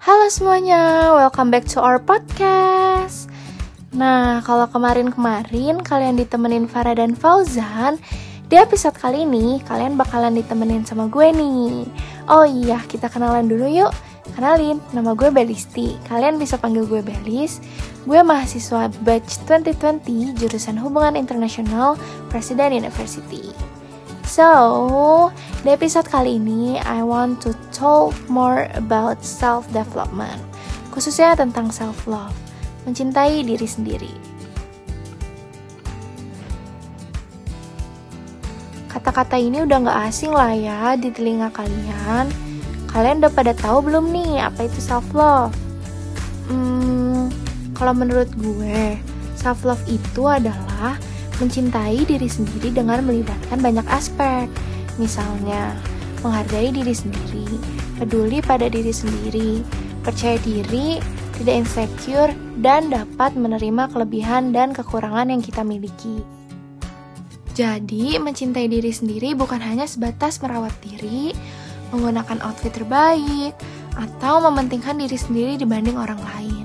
Halo semuanya, welcome back to our podcast. Nah, kalau kemarin-kemarin kalian ditemenin Farah dan Fauzan, di episode kali ini kalian bakalan ditemenin sama gue nih. Oh iya, kita kenalan dulu yuk. Kenalin, nama gue Belisti. Kalian bisa panggil gue Belis. Gue mahasiswa batch 2020 jurusan Hubungan Internasional Presiden University. So, di episode kali ini I want to talk more about self development, khususnya tentang self love, mencintai diri sendiri. Kata-kata ini udah gak asing lah ya di telinga kalian. Kalian udah pada tahu belum nih apa itu self love? Hmm, kalau menurut gue, self love itu adalah mencintai diri sendiri dengan melibatkan banyak aspek. Misalnya, menghargai diri sendiri, peduli pada diri sendiri, percaya diri, tidak insecure, dan dapat menerima kelebihan dan kekurangan yang kita miliki. Jadi, mencintai diri sendiri bukan hanya sebatas merawat diri, menggunakan outfit terbaik, atau mementingkan diri sendiri dibanding orang lain.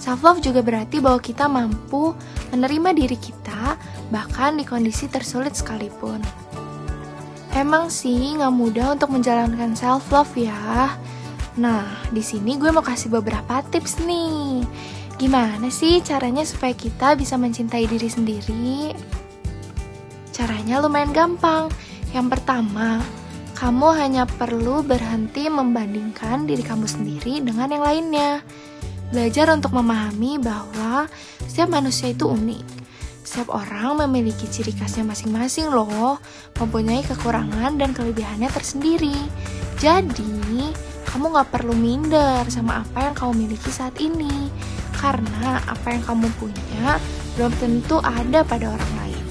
Self love juga berarti bahwa kita mampu menerima diri kita bahkan di kondisi tersulit sekalipun. Emang sih nggak mudah untuk menjalankan self love ya. Nah, di sini gue mau kasih beberapa tips nih. Gimana sih caranya supaya kita bisa mencintai diri sendiri? Caranya lumayan gampang. Yang pertama, kamu hanya perlu berhenti membandingkan diri kamu sendiri dengan yang lainnya. Belajar untuk memahami bahwa setiap manusia itu unik setiap orang memiliki ciri khasnya masing-masing loh, mempunyai kekurangan dan kelebihannya tersendiri. Jadi, kamu gak perlu minder sama apa yang kamu miliki saat ini, karena apa yang kamu punya belum tentu ada pada orang lain.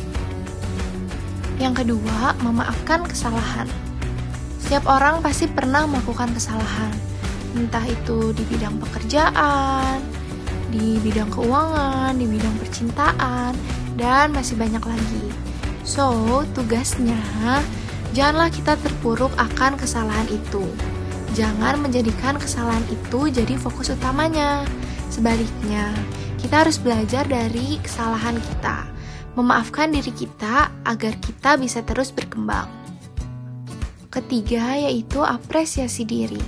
Yang kedua, memaafkan kesalahan. Setiap orang pasti pernah melakukan kesalahan, entah itu di bidang pekerjaan, di bidang keuangan, di bidang percintaan, dan masih banyak lagi. So, tugasnya janganlah kita terpuruk akan kesalahan itu. Jangan menjadikan kesalahan itu jadi fokus utamanya. Sebaliknya, kita harus belajar dari kesalahan kita, memaafkan diri kita agar kita bisa terus berkembang. Ketiga yaitu apresiasi diri.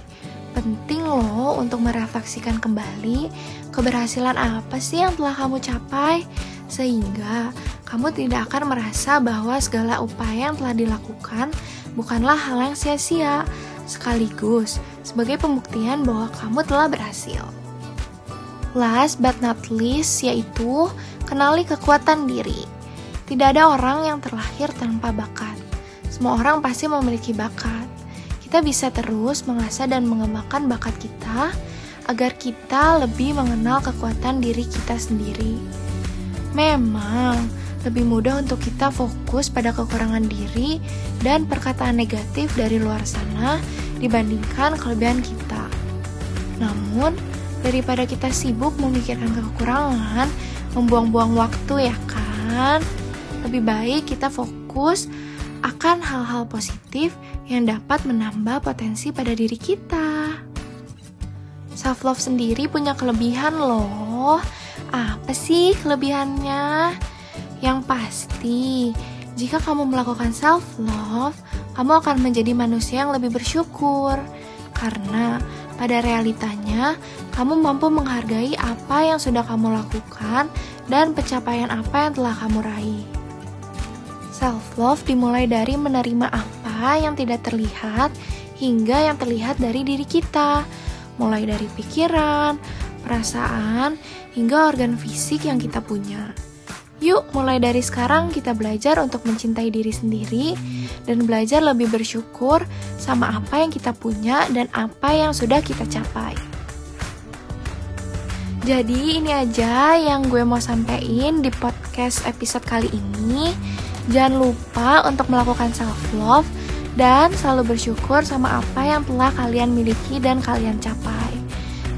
Penting loh untuk merefleksikan kembali keberhasilan apa sih yang telah kamu capai sehingga kamu tidak akan merasa bahwa segala upaya yang telah dilakukan bukanlah hal yang sia-sia, sekaligus sebagai pembuktian bahwa kamu telah berhasil. Last but not least yaitu kenali kekuatan diri. Tidak ada orang yang terlahir tanpa bakat. Semua orang pasti memiliki bakat. Kita bisa terus mengasah dan mengembangkan bakat kita agar kita lebih mengenal kekuatan diri kita sendiri. Memang lebih mudah untuk kita fokus pada kekurangan diri dan perkataan negatif dari luar sana dibandingkan kelebihan kita. Namun, daripada kita sibuk memikirkan kekurangan, membuang-buang waktu ya kan? Lebih baik kita fokus akan hal-hal positif yang dapat menambah potensi pada diri kita. Self love sendiri punya kelebihan loh apa sih kelebihannya? Yang pasti, jika kamu melakukan self-love, kamu akan menjadi manusia yang lebih bersyukur. Karena pada realitanya, kamu mampu menghargai apa yang sudah kamu lakukan dan pencapaian apa yang telah kamu raih. Self-love dimulai dari menerima apa yang tidak terlihat hingga yang terlihat dari diri kita, mulai dari pikiran, perasaan, hingga organ fisik yang kita punya. Yuk, mulai dari sekarang kita belajar untuk mencintai diri sendiri dan belajar lebih bersyukur sama apa yang kita punya dan apa yang sudah kita capai. Jadi ini aja yang gue mau sampaikan di podcast episode kali ini. Jangan lupa untuk melakukan self love dan selalu bersyukur sama apa yang telah kalian miliki dan kalian capai.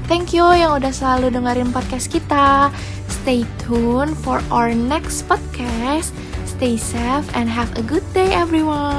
Thank you yang udah selalu dengerin podcast kita. Stay tuned for our next podcast. Stay safe and have a good day everyone.